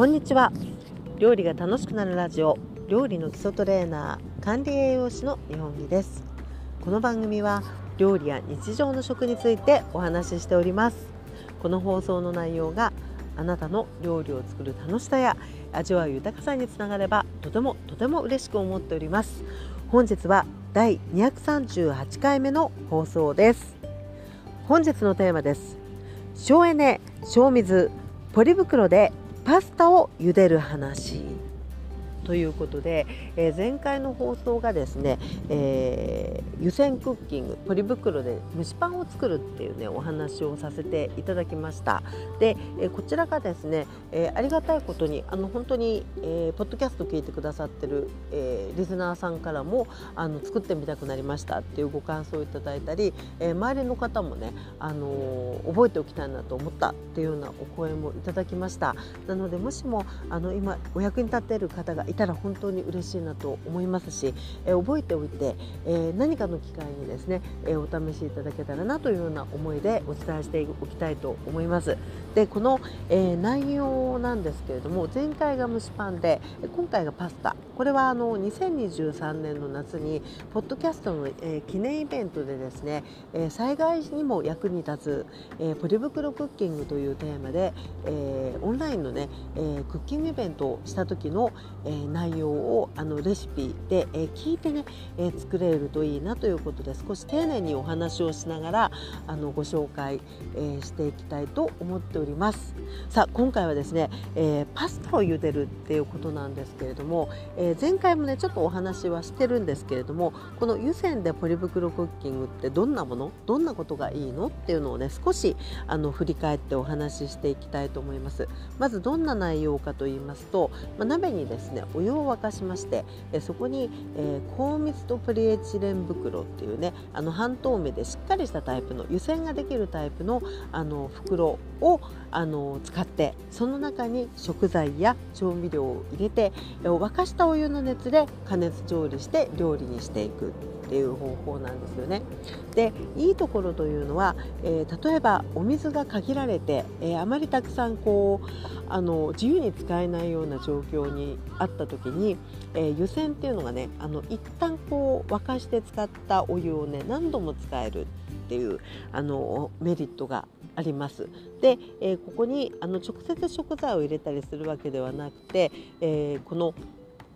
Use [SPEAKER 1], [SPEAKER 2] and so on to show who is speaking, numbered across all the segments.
[SPEAKER 1] こんにちは。料理が楽しくなるラジオ料理の基礎トレーナー管理栄養士の日本木です。この番組は料理や日常の食についてお話ししております。この放送の内容があなたの料理を作る楽しさや味わう豊かさにつながればとてもとても嬉しく思っております。本日は第238回目の放送です。本日のテーマです。省エネ省水ポリ袋でパスタを茹でる話。ということで、えー、前回の放送がですね、えー、湯煎クッキングポリ袋で蒸しパンを作るっていうねお話をさせていただきました。で、えー、こちらがですね、えありがたいことにあの本当に、えポッドキャスト聞いてくださってる、えリスナーさんからもあの作ってみたくなりましたっていうご感想をいただいたり、え周りの方もね、あの覚えておきたいなと思ったっていうようなお声もいただきました。なのでもしもあの今お役に立てる方がいたら本当に嬉しいなと思いますし、え覚えておいて、え何かの機会にですね、えお試しいただけたらなというような思いでお伝えしておきたいと思います。でこの、え内容なんですけれども前回が蒸しパンで今回がパスタこれはあの2023年の夏にポッドキャストの、え記念イベントでですね、え災害にも役に立つ、えポリ袋クッキングというテーマで、えオンラインのね、えクッキングイベントをした時の、え内容をあのレシピで、え聞いてね、え作れるといいなということで少し丁寧にお話をしながらあのご紹介、えしていきたいと思っております。さあ今回はですね、えパスタを茹でるっていうことなんですけれども、え前回もねちょっとお話はしてるんですけれどもこの湯煎でポリ袋クッキングってどんなものどんなことがいいのっていうのをね少しあの振り返ってお話ししていきたいと思います。まずどんな内容かと言いますと、まあ、鍋にですねお湯を沸かしましてえそこに、えー、高密度プリエチレン袋っていうねあの半透明でしっかりしたタイプの湯煎ができるタイプのあの袋をあの使ってその中に食材や調味料を入れて沸かしたお湯の熱で加熱調理して料理にしていく。っていう方法なんですよね。でいいところというのは、えー、例えばお水が限られて、えー、あまりたくさんこうあの自由に使えないような状況にあった時に、えー、湯煎っていうのがねあの一旦こう沸かして使ったお湯をね何度も使えるっていうあのメリットがあります。で、え、ここにあの直接食材を入れたりするわけではなくて、え、この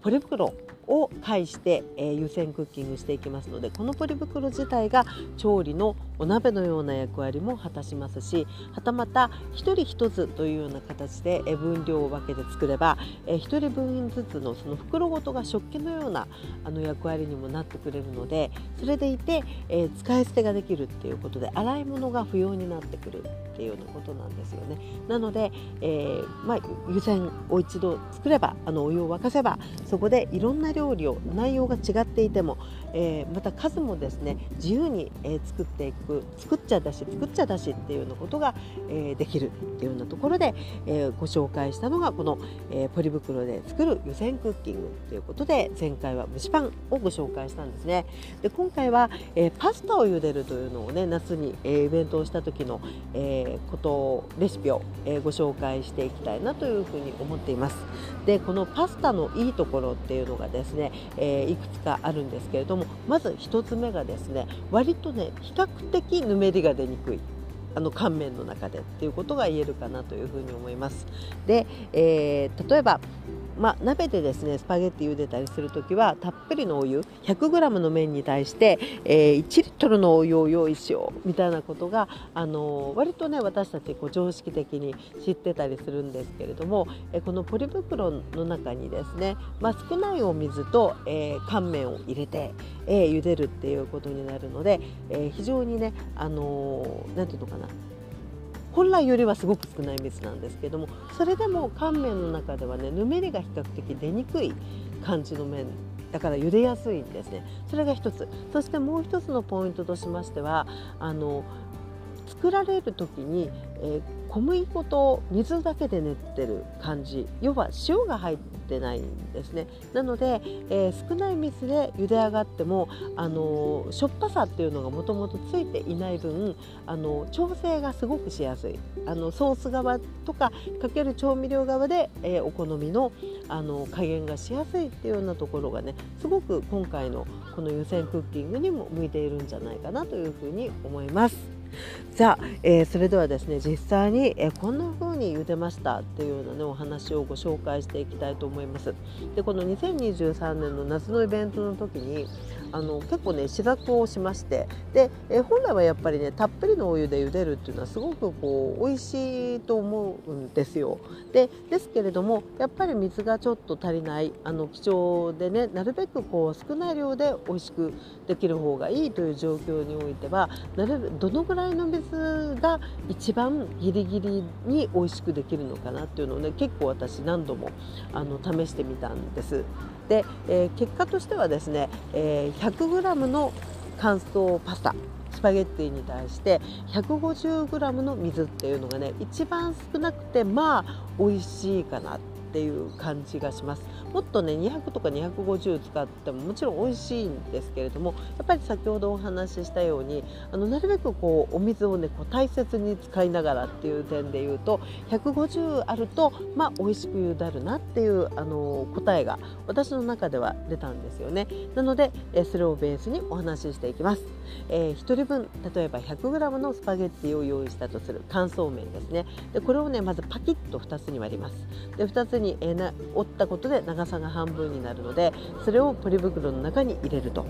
[SPEAKER 1] ポリ袋を介して、えー、湯煎クッキングしていきますのでこのポリ袋自体が調理のお鍋のような役割も果たしますしはたまた1人1つというような形で分量を分けて作れば1人分ずつのその袋ごとが食器のようなあの役割にもなってくれるのでそれでいて、えー、使い捨てができるっていうことで洗い物が不要になってくるっていうようなことなんですよね。なので、え、まあ、湯煎を一度作ればあのお湯を沸かせばそこでいろんな料理を内容が違っていても、えー、また数もですね自由に、え作っていく作っちゃだし作っちゃだしっていうようなことが、えー、できるっていうようなところで、えー、ご紹介したのがこの、えー、ポリ袋で作る湯煎クッキングということで前回は蒸しパンをご紹介したんですね。で今回は、えパスタを茹でるというのをね夏に、えイベントをした時の、えことレシピを、えご紹介していきたいなというふうに思っています。でこのパスタのいいところっていうのがですですね、えいくつかあるんですけれどもまず1つ目がですね割とね比較的ぬめりが出にくいあの乾麺の中でっていうことが言えるかなというふうに思います。で、えー、例えばまあ、鍋でですねスパゲッティ茹でたりする時はたっぷりのお湯 100g の麺に対して、えー、1リットルのお湯を用意しようみたいなことが、あのー、割とね私たちこう常識的に知ってたりするんですけれども、えー、このポリ袋の中にですね、まあ、少ないお水と、えー、乾麺を入れて、えー、茹でるっていうことになるので、えー、非常にね、あのー、なんていうのかな本来よりはすごく少ない水なんですけどもそれでも乾麺の中ではねぬめりが比較的出にくい感じの麺だから茹でやすいんですね。それが1つ。そしてもう1つのポイントとしましてはあの作られる時に、えー、小麦粉と水だけで練ってる感じ。要は塩が入ってってないんですねなので、えー、少ない水で茹で上がっても、あのしょっぱさっていうのがもともとついていない分、あの調整がすごくしやすいあのソース側とかかける調味料側で、え、お好みのあの加減がしやすいっていうようなところがねすごく今回のこの湯煎クッキングにも向いているんじゃないかなというふうに思います。さあ、えー、それではですね実際に、えー、こんな風に茹でましたっていうような、ね、お話をご紹介していきたいと思います。でこの2023年の夏のイベントの時にあの結構ね試作をしましてで、え、本来はやっぱりねたっぷりのお湯で茹でるっていうのはすごくこう美味しいと思うんですよ。でですけれどもやっぱり水がちょっと足りないあの貴重でねなるべくこう少ない量で美味しくできる方がいいという状況においてはなるどのぐらいの水が一番ギリギリに美味しくできるのかなっていうのをね結構私何度もあの試してみたんです。で、えー、結果としてはですね、えー、100g の乾燥パスタスパゲッティに対して 150g の水っていうのがね一番少なくてまあ美味しいかなっていう感じがします。もっとね200とか250使ってももちろん美味しいんですけれどもやっぱり先ほどお話ししたようにあのなるべくこうお水をねこう大切に使いながらっていう点で言うと150あるとまあ美味しく茹だるなっていうあの答えが私の中では出たんですよね。なのでえそれをベースにお話ししていきます、えー、1人分例えば 100g のスパゲッティを用意したとする乾燥麺ですね。でこれをねまずパキッと2つに割ります。で2つに、えー、な折ったことで長さが半分になるのでそれをポリ袋の中に入れると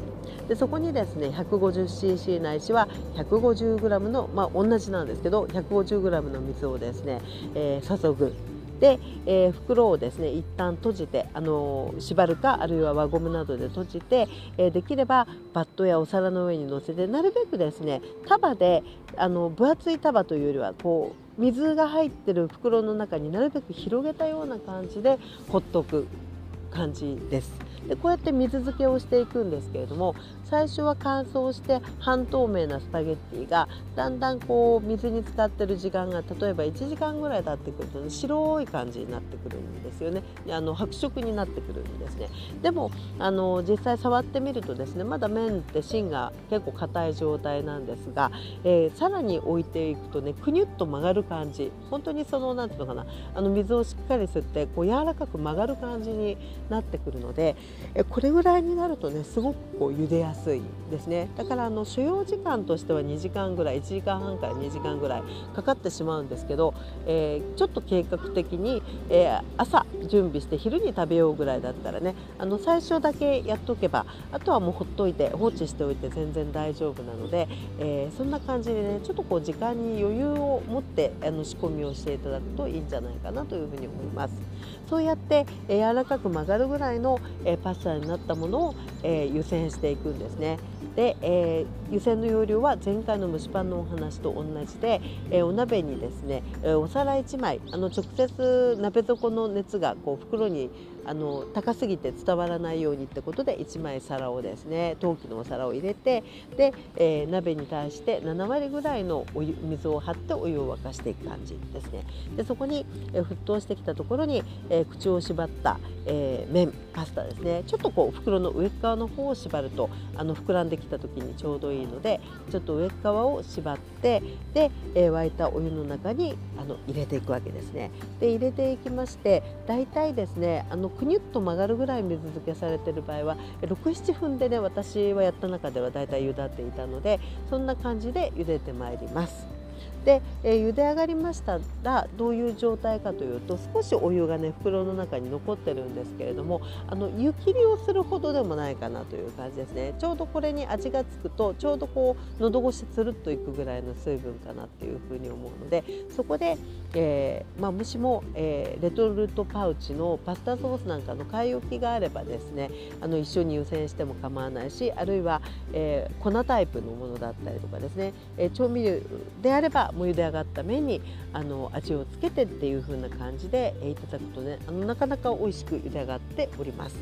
[SPEAKER 1] でそこにですね 150cc ないしは 150g のまあ同じなんですけど 150g の水をですね、えー、注ぐで、えー、袋をですね一旦閉じてあの縛るかあるいは輪ゴムなどで閉じて、えー、できればバットやお皿の上に乗せてなるべくですね束であの分厚い束というよりはこう水が入ってる袋の中になるべく広げたような感じでほっとく感じです。でこうやって水漬けをしていくんですけれども最初は乾燥して半透明なスパゲッティがだんだんこう水に浸かってる時間が例えば1時間ぐらい経ってくると、ね、白い感じになってくるんですよね。あの白色になってくるんですね。でもあの実際触ってみるとですねまだ麺って芯が結構硬い状態なんですが、えー、さらに置いていくとねくにゅっと曲がる感じ。本当にその何ていうのかなあの水をしっかり吸ってこう柔らかく曲がる感じになってくるのでこれぐらいになるとねすごくこう茹でやすいですねだからあの所要時間としては2時間ぐらい1時間半から2時間ぐらいかかってしまうんですけど、えー、ちょっと計画的に、えー、朝準備して昼に食べようぐらいだったらねあの最初だけやっとけばあとはもうほっといて放置しておいて全然大丈夫なので、えー、そんな感じでねちょっとこう時間に余裕を持ってあの仕込みをしていただくといいんじゃないかなというふうに思います。そうやって、柔らかく曲がるぐらいの、えパスタになったものを、え湯煎していくんですね。で、えー、湯煎の容量は前回の蒸しパンのお話と同じで、えー、お鍋にですね、えー、お皿1枚あの直接鍋底の熱がこう袋にあの高すぎて伝わらないようにってことで1枚皿をですね陶器のお皿を入れてで、えー、鍋に対して7割ぐらいのお水を張ってお湯を沸かしていく感じですね。でそこに、えー、沸騰してきたところに、えー、口を縛った、え麺パスタですね。ちょっとこう袋の上側の方を縛るとあの膨らんできた時にちょうどいいのでちょっと上側を縛ってで、え沸いたお湯の中にあの入れていくわけですね。で入れていきまして大体ですねあのくにゅっと曲がるぐらい水漬けされてる場合は67分でね私はやった中ではだいたい茹だっていたのでそんな感じで茹でてまいります。で、えー、茹で上がりましたらどういう状態かというと少しお湯がね袋の中に残ってるんですけれどもあの湯切りをするほどでもないかなという感じですね。ちょうどこれに味がつくとちょうどこう喉越しつるっといくぐらいの水分かなっていうふうに思うのでそこで、えーまあ、もしも、えー、レトルトパウチのパスタソースなんかの買い置きがあればですねあの一緒に湯煎しても構わないしあるいは、え、粉タイプのものだったりとかですね、え、調味料であればもう茹で上がった麺にあの味をつけてっていう風な感じで、え、いただくとねあのなかなか美味しく茹で上がっております。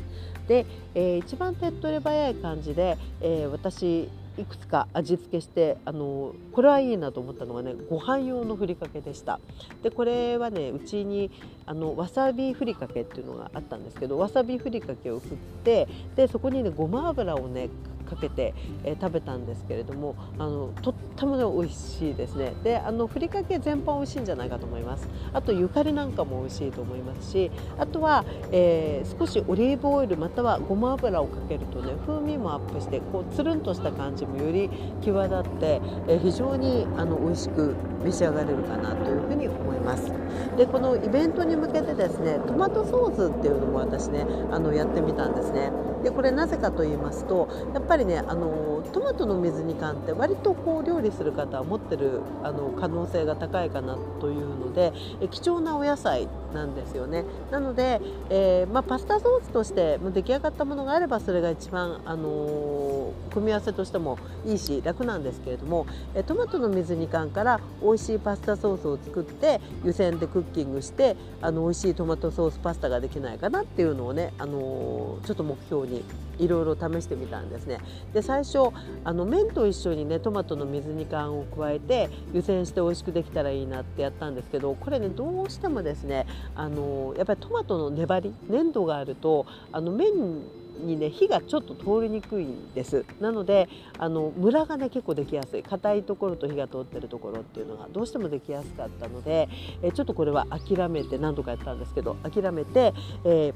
[SPEAKER 1] で、えー、一番手っ取り早い感じで、えー、私いくつか味付けしてあのこれはいいなと思ったのがねご飯用のふりかけでしたでこれはねうちにあのわさびふりかけっていうのがあったんですけどわさびふりかけを振ってでそこにねごま油をねかけて、えー、食べたんですけれどもあのとってもね美味しいですね。であのふりかけ全般美味しいんじゃないかと思います。あとゆかりなんかも美味しいと思いますしあとは、えー、少しオリーブオイルまたはごま油をかけるとね風味もアップしてこうつるんとした感じもより際立って、えー、非常にあの美味しく召し上がれるかなというふうに思います。でこのイベントに向けてですねトマトソースっていうのも私ねあのやってみたんですね。でこれなぜかと言いますとやっぱりぱりねあのトマトの水煮缶って割とこう料理する方は持ってるあの可能性が高いかなというので貴重なお野菜なんですよね。なので、えー、まあ、パスタソースとして出来上がったものがあればそれが一番、あの、組み合わせとしてもいいし楽なんですけれどもトマトの水煮缶から美味しいパスタソースを作って湯煎でクッキングしてあの美味しいトマトソースパスタができないかなっていうのをね、あの、ちょっと目標にいろいろ試してみたんですね。で最初あの麺と一緒にねトマトの水煮缶を加えて湯煎して美味しくできたらいいなってやったんですけどこれねどうしてもですねあのやっぱりトマトの粘り粘度があるとあの麺にね火がちょっと通りにくいんです。なのであのムラがね結構できやすい。硬いところと火が通ってるところっていうのがどうしてもできやすかったのでえちょっとこれは諦めて何度かやったんですけど諦めて、えー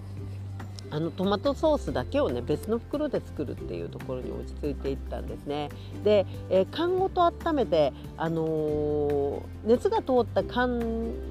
[SPEAKER 1] あのトマトソースだけをね別の袋で作るっていうところに落ち着いていったんですね。で、えー、缶ごと温めて、あのー、熱が通った缶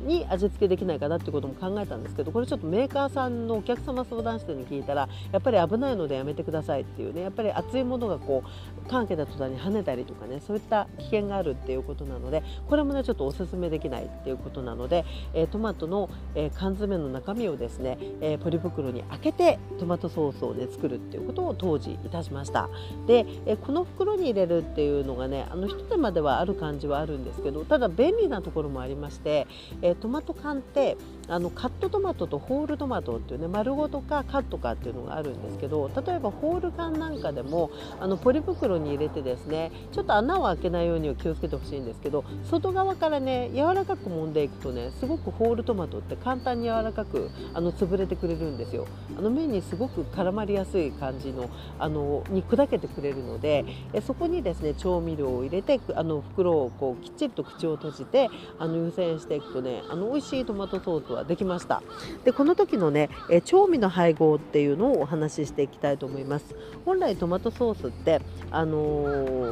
[SPEAKER 1] に味付けできないかなっていうことも考えたんですけどこれちょっとメーカーさんのお客様相談室に聞いたらやっぱり危ないのでやめてくださいっていうねやっぱり熱いものがこう缶開けた途端に跳ねたりとかねそういった危険があるっていうことなのでこれもねちょっとおすすめできないっていうことなので、えー、トマトの、え缶詰の中身をですね、えポリ袋に開けてでトマトソースをね作るっていうことを当時いたしました。でえこの袋に入れるっていうのがねあの一手間ではある感じはあるんですけどただ便利なところもありましてえトマト缶ってあのカットトマトとホールトマトっていうね丸ごとかカットかっていうのがあるんですけど例えばホール缶なんかでもあのポリ袋に入れてですねちょっと穴を開けないようには気をつけてほしいんですけど外側からね柔らかく揉んでいくとねすごくホールトマトって簡単に柔らかくあの潰れてくれるんですよ。あの麺にすごく絡まりやすい感じのあのに砕けてくれるのでえそこにですね調味料を入れてあの袋をこうきっちりと口を閉じてあの湯煎していくとねあの美味しいトマトソースはできました。でこの時のねえ調味の配合っていうのをお話ししていきたいと思います。本来トマトソースってあの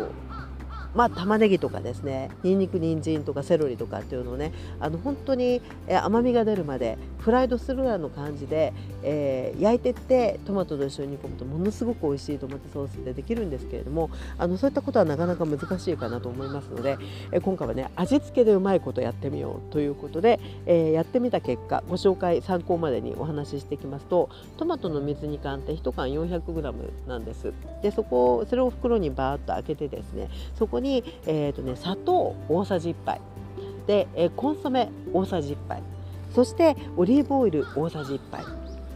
[SPEAKER 1] ーまあ、玉ねぎとかですねにんにく人参とかセロリとかっていうのをねあの本当に甘みが出るまでフライドするような感じで、えー、焼いてってトマトと一緒に煮込むとものすごく美味しいトマトソースってできるんですけれどもあのそういったことはなかなか難しいかなと思いますので、えー、今回はね味付けでうまいことやってみようということで、えー、やってみた結果ご紹介参考までにお話ししていきますとトマトの水煮缶って1缶 400g なんです。でそこそれを袋にバーッと開けてですねそこに、えーとね、砂糖大さじ1杯。で、えー、コンソメ大さじ1杯。そしてオリーブオイル大さじ1杯。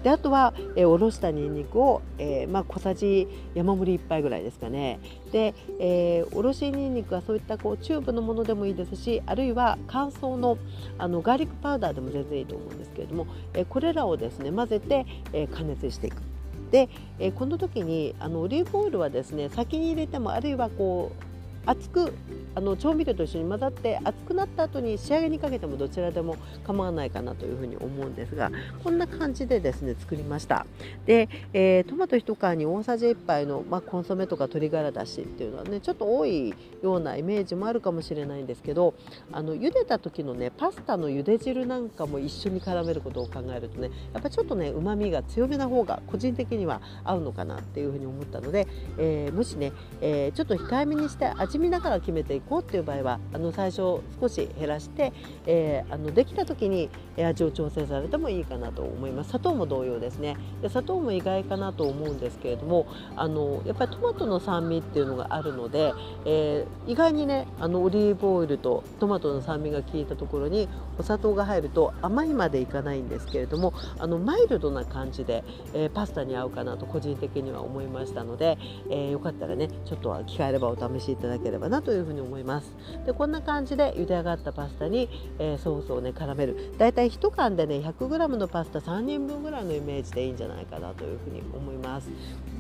[SPEAKER 1] であとは、えー、おろしたにんにくを、えーまあ、小さじ山盛り1杯ぐらいですかね。で、えー、おろしにんにくはそういったこうチューブのものでもいいですしあるいは乾燥のあのガーリックパウダーでも全然いいと思うんですけれども、えー、これらをですね混ぜて、えー、加熱していく。で、え、この時にあのオリーブオイルはですね先に入れてもあるいはこう熱くあの調味料と一緒に混ざって熱くなった後に仕上げにかけてもどちらでも構わないかなというふうに思うんですがこんな感じでですね作りました。で、えー、トマト1缶に大さじ1杯の、まあ、コンソメとか鶏ガラだしっていうのはねちょっと多いようなイメージもあるかもしれないんですけどあの茹でた時のねパスタの茹で汁なんかも一緒に絡めることを考えるとねやっぱりちょっとねうまみが強めな方が個人的には合うのかなっていうふうに思ったので、えー、もしね、えー、ちょっと控えめにして味味見ながら決めていこうっていう場合はあの最初少し減らして、えー、あのできた時に味を調整されてもいいかなと思います。砂糖も同様ですね。で砂糖も意外かなと思うんですけれどもあのやっぱりトマトの酸味っていうのがあるので、えー、意外にねあのオリーブオイルとトマトの酸味が効いたところにお砂糖が入ると甘いまでいかないんですけれどもあのマイルドな感じで、えー、パスタに合うかなと個人的には思いましたので、えー、よかったらねちょっとは機会あればお試しいただければなというふうに思います。でこんな感じで茹で上がったパスタに、えー、ソースをね絡める。だいたい1缶でね 100g のパスタ3人分ぐらいのイメージでいいんじゃないかなというふうに思います。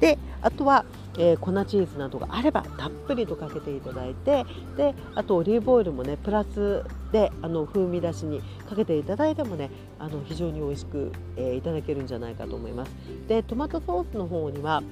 [SPEAKER 1] であとは、えー、粉チーズなどがあればたっぷりとかけていただいてであとオリーブオイルもねプラスであの風味出しにかけていただいてもねあの非常に美味しく、えー、いただけるんじゃないかと思います。でトマトソースの方には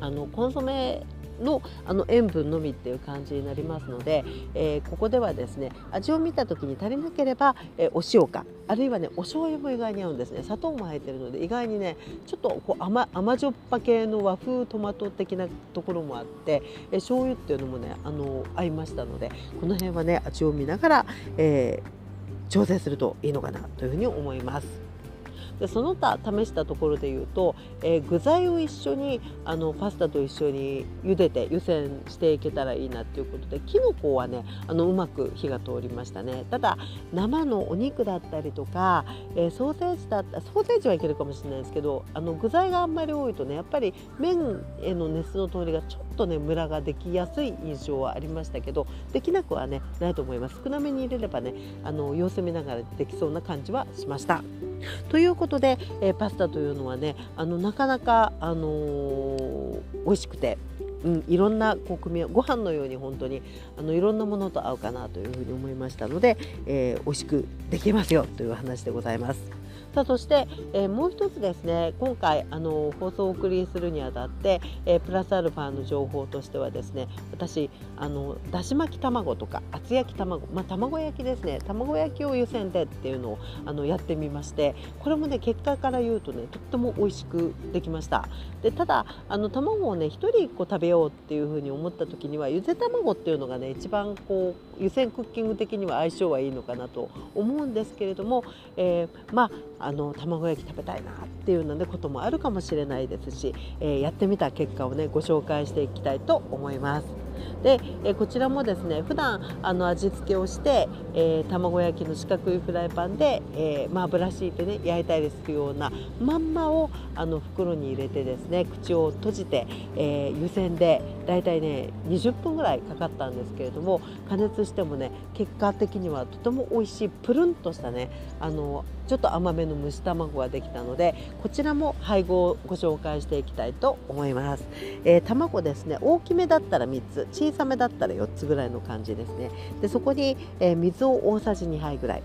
[SPEAKER 1] あのコンソメのあの塩分のみっていう感じになりますので、えー、ここではですね味を見た時に足りなければ、えー、お塩かあるいはねお醤油も意外に合うんですね砂糖も入ってるので意外にねちょっとこう甘甘じょっぱ系の和風トマト的なところもあって、えー、醤油っていうのもねあの合いましたのでこの辺はね味を見ながら、えー、調整するといいのかなというふうに思います。でその他試したところで言うと、えー、具材を一緒にあのパスタと一緒に茹でて湯煎していけたらいいなっていうことできのこはねあのうまく火が通りましたねただ生のお肉だったりとか、えー、ソーセージだったソーセージはいけるかもしれないですけどあの具材があんまり多いとねやっぱり麺への熱の通りがちょっとねムラができやすい印象はありましたけどできなくはねないと思います少なめに入れればねあの様子見ながらできそうな感じはしました。ということで、えー、パスタというのはねあのなかなか、あのー、美味しくてうん、いろんなこう組みご飯のように本当にあのいろんなものと合うかなというふうに思いましたので、えー、美味しくできますよという話でございます。さあそして、えー、もう一つですね今回あの放送をお送りするにあたって、えー、プラスアルファの情報としてはですね私あのだし巻き卵とか厚焼き卵まあ卵焼きですね卵焼きを湯煎でっていうのをあのやってみましてこれもね結果から言うとねとっても美味しくできました。でただあの卵をね1人1個食べようっていうふうに思った時にはゆで卵っていうのがね一番こう湯煎クッキング的には相性はいいのかなと思うんですけれども、えー、まああの卵焼き食べたいなっていうの、で、こともあるかもしれないですし、えー、やってみた結果をねご紹介していきたいと思います。で、えこちらもですね普段あの味付けをして、えー、卵焼きの四角いフライパンで、えー、まあ、油敷いてね焼いたりするようなまんまをあの袋に入れてですね口を閉じて、えー、湯煎でだいたいね20分ぐらいかかったんですけれども加熱してもね結果的にはとても美味しいプルンとしたねあのちょっと甘めの蒸し卵ができたのでこちらも配合をご紹介していきたいと思います、えー、卵ですね大きめだったら3つ。小さめだったら4つぐらいの感じですね。でそこに、えー、水を大さじ2杯ぐらい。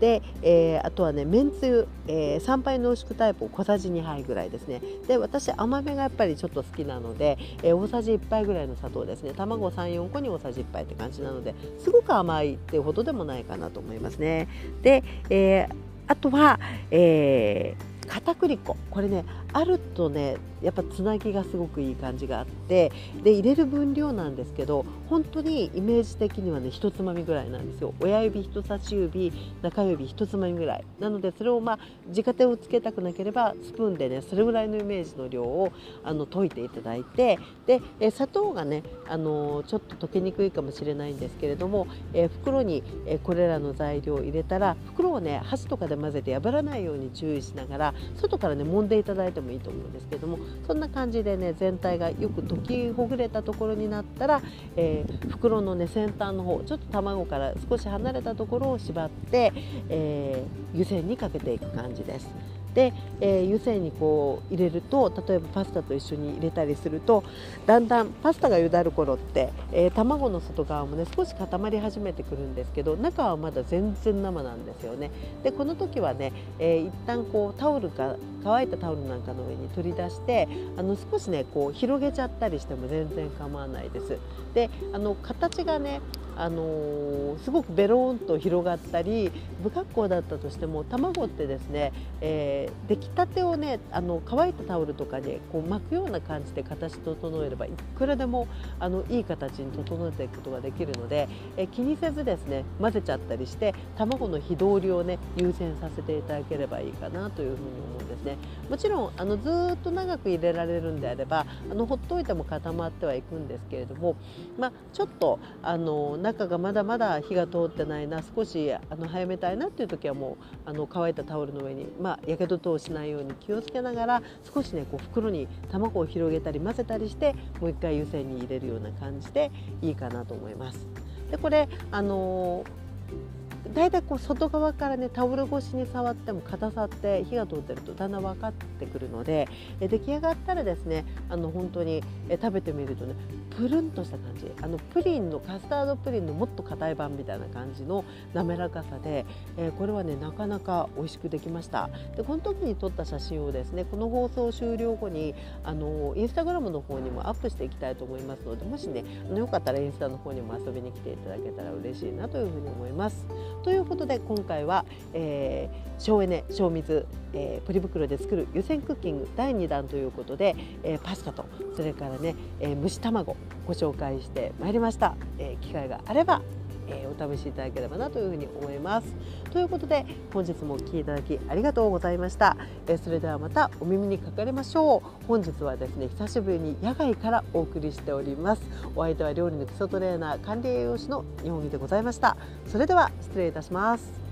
[SPEAKER 1] で、えー、あとはねめんつゆ、えー、3杯濃縮タイプを小さじ2杯ぐらいですね。で私甘めがやっぱりちょっと好きなので、えー、大さじ1杯ぐらいの砂糖ですね。卵34個に大さじ1杯って感じなのですごく甘いっていうほどでもないかなと思いますね。で、えーあとは、えー、片栗粉。これねあるとねやっぱつなぎがすごくいい感じがあってで入れる分量なんですけど本当にイメージ的にはね一つまみぐらいなんですよ。親指人差し指中指一つまみぐらい。なのでそれをまあ自家手をつけたくなければスプーンでねそれぐらいのイメージの量をあの溶いていただいてでえ砂糖がねあのちょっと溶けにくいかもしれないんですけれども、え袋にえこれらの材料を入れたら袋をね箸とかで混ぜて破らないように注意しながら外からね揉んでいただいてもいいと思うんですけどもそんな感じでね全体がよく溶きほぐれたところになったら、えー、袋のね先端の方ちょっと卵から少し離れたところを縛って、えー、湯煎にかけていく感じです。で、えー、湯煎にこう入れると例えばパスタと一緒に入れたりするとだんだんパスタが茹だる頃って、えー、卵の外側もね少し固まり始めてくるんですけど中はまだ全然生なんですよね。でこの時はね、えー、一旦こうタオルか乾いたタオルなんかの上に取り出してあの少しねこう広げちゃったりしても全然構わないです。であの形がねあのー、すごくベローンと広がったり不格好だったとしても卵ってですね、えー、出来たてをねあの乾いたタオルとかでこう巻くような感じで形整えればいくらでもあのいい形に整えていくことができるので、えー、気にせずですね混ぜちゃったりして卵の火通りをね優先させていただければいいかなというふうに思うんですね。もちろんあのずっと長く入れられるんであればあのほっといても固まってはいくんですけれども、まあ、ちょっとあの中がまだまだ火が通ってないな少しあの早めたいなっていう時はもうあの乾いたタオルの上にまあやけど等しないように気をつけながら少しねこう袋に卵を広げたり混ぜたりしてもう一回湯煎に入れるような感じでいいかなと思います。でこれあのー大体こう外側からねタオル越しに触っても硬さって火が通ってるとだんだん分かってくるので出来上がったらですねあの本当に食べてみるとねプルンとした感じあのプリンのカスタードプリンのもっと硬い版みたいな感じの滑らかさで、えー、これはねなかなか美味しくできましたでこの時に撮った写真をですねこの放送終了後にあのインスタグラムの方にもアップしていきたいと思いますのでもしねあのよかったらインスタの方にも遊びに来ていただけたら嬉しいなというふうに思います。ということで今回は、えー、省エネ省水、えー、ポリ袋で作る湯煎クッキング第2弾ということで、えー、パスタとそれからね、えー、蒸し卵ご紹介してまいりました、えー、機会があればえー、お試しいただければなというふうに思います。ということで本日もお聴きいただきありがとうございました、えー、それではまたお耳にかかりましょう。本日はですね久しぶりに野外からお送りしております。お相手は料理の基礎トレーナー管理栄養士の日本木でございました。それでは失礼いたします。